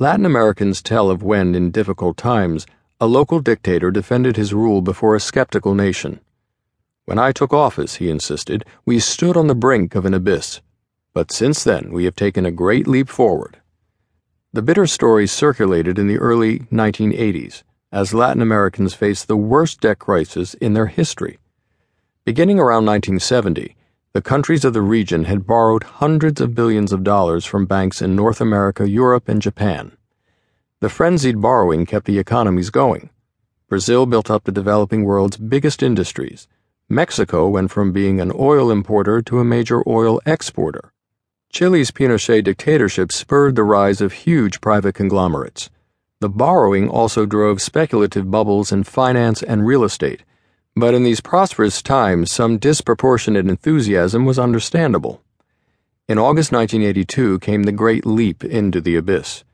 Latin Americans tell of when, in difficult times, a local dictator defended his rule before a skeptical nation. When I took office, he insisted, we stood on the brink of an abyss. But since then, we have taken a great leap forward. The bitter story circulated in the early 1980s as Latin Americans faced the worst debt crisis in their history. Beginning around 1970, the countries of the region had borrowed hundreds of billions of dollars from banks in North America, Europe, and Japan. The frenzied borrowing kept the economies going. Brazil built up the developing world's biggest industries. Mexico went from being an oil importer to a major oil exporter. Chile's Pinochet dictatorship spurred the rise of huge private conglomerates. The borrowing also drove speculative bubbles in finance and real estate but in these prosperous times, some disproportionate enthusiasm was understandable. In August 1982 came the great leap into the abyss.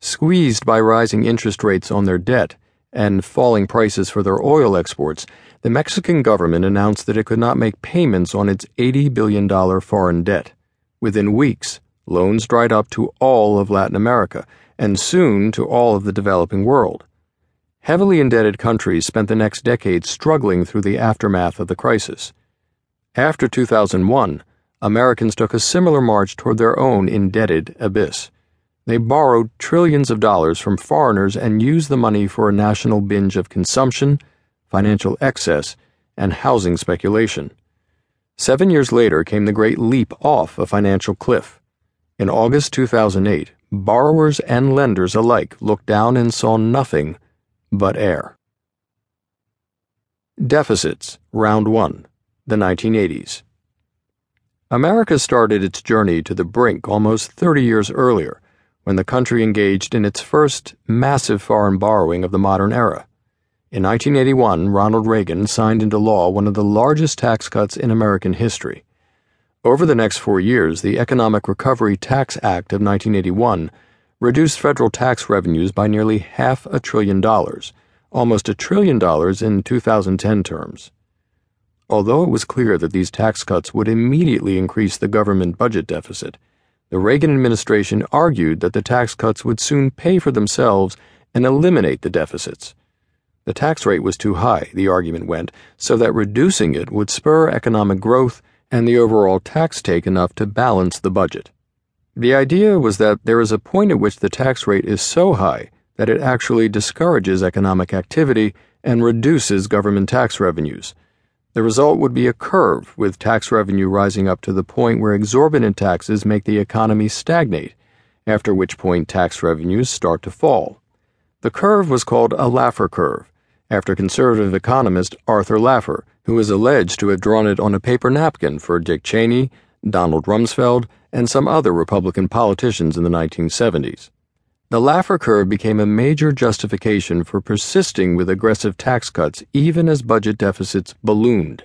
Squeezed by rising interest rates on their debt and falling prices for their oil exports, the Mexican government announced that it could not make payments on its $80 billion foreign debt. Within weeks, loans dried up to all of Latin America, and soon to all of the developing world. Heavily indebted countries spent the next decade struggling through the aftermath of the crisis. After 2001, Americans took a similar march toward their own indebted abyss. They borrowed trillions of dollars from foreigners and used the money for a national binge of consumption, financial excess, and housing speculation. Seven years later came the great leap off a financial cliff. In August 2008, borrowers and lenders alike looked down and saw nothing but air. Deficits, Round 1, the 1980s. America started its journey to the brink almost 30 years earlier, when the country engaged in its first massive foreign borrowing of the modern era. In 1981, Ronald Reagan signed into law one of the largest tax cuts in American history. Over the next four years, the Economic Recovery Tax Act of 1981 reduced federal tax revenues by nearly half a trillion dollars, almost a trillion dollars in 2010 terms. Although it was clear that these tax cuts would immediately increase the government budget deficit, the Reagan administration argued that the tax cuts would soon pay for themselves and eliminate the deficits. The tax rate was too high, the argument went, so that reducing it would spur economic growth and the overall tax take enough to balance the budget. The idea was that there is a point at which the tax rate is so high that it actually discourages economic activity and reduces government tax revenues. The result would be a curve, with tax revenue rising up to the point where exorbitant taxes make the economy stagnate, after which point tax revenues start to fall. The curve was called a Laffer curve, after conservative economist Arthur Laffer, who is alleged to have drawn it on a paper napkin for Dick Cheney, Donald Rumsfeld, and some other Republican politicians in the 1970s. The Laffer curve became a major justification for persisting with aggressive tax cuts even as budget deficits ballooned.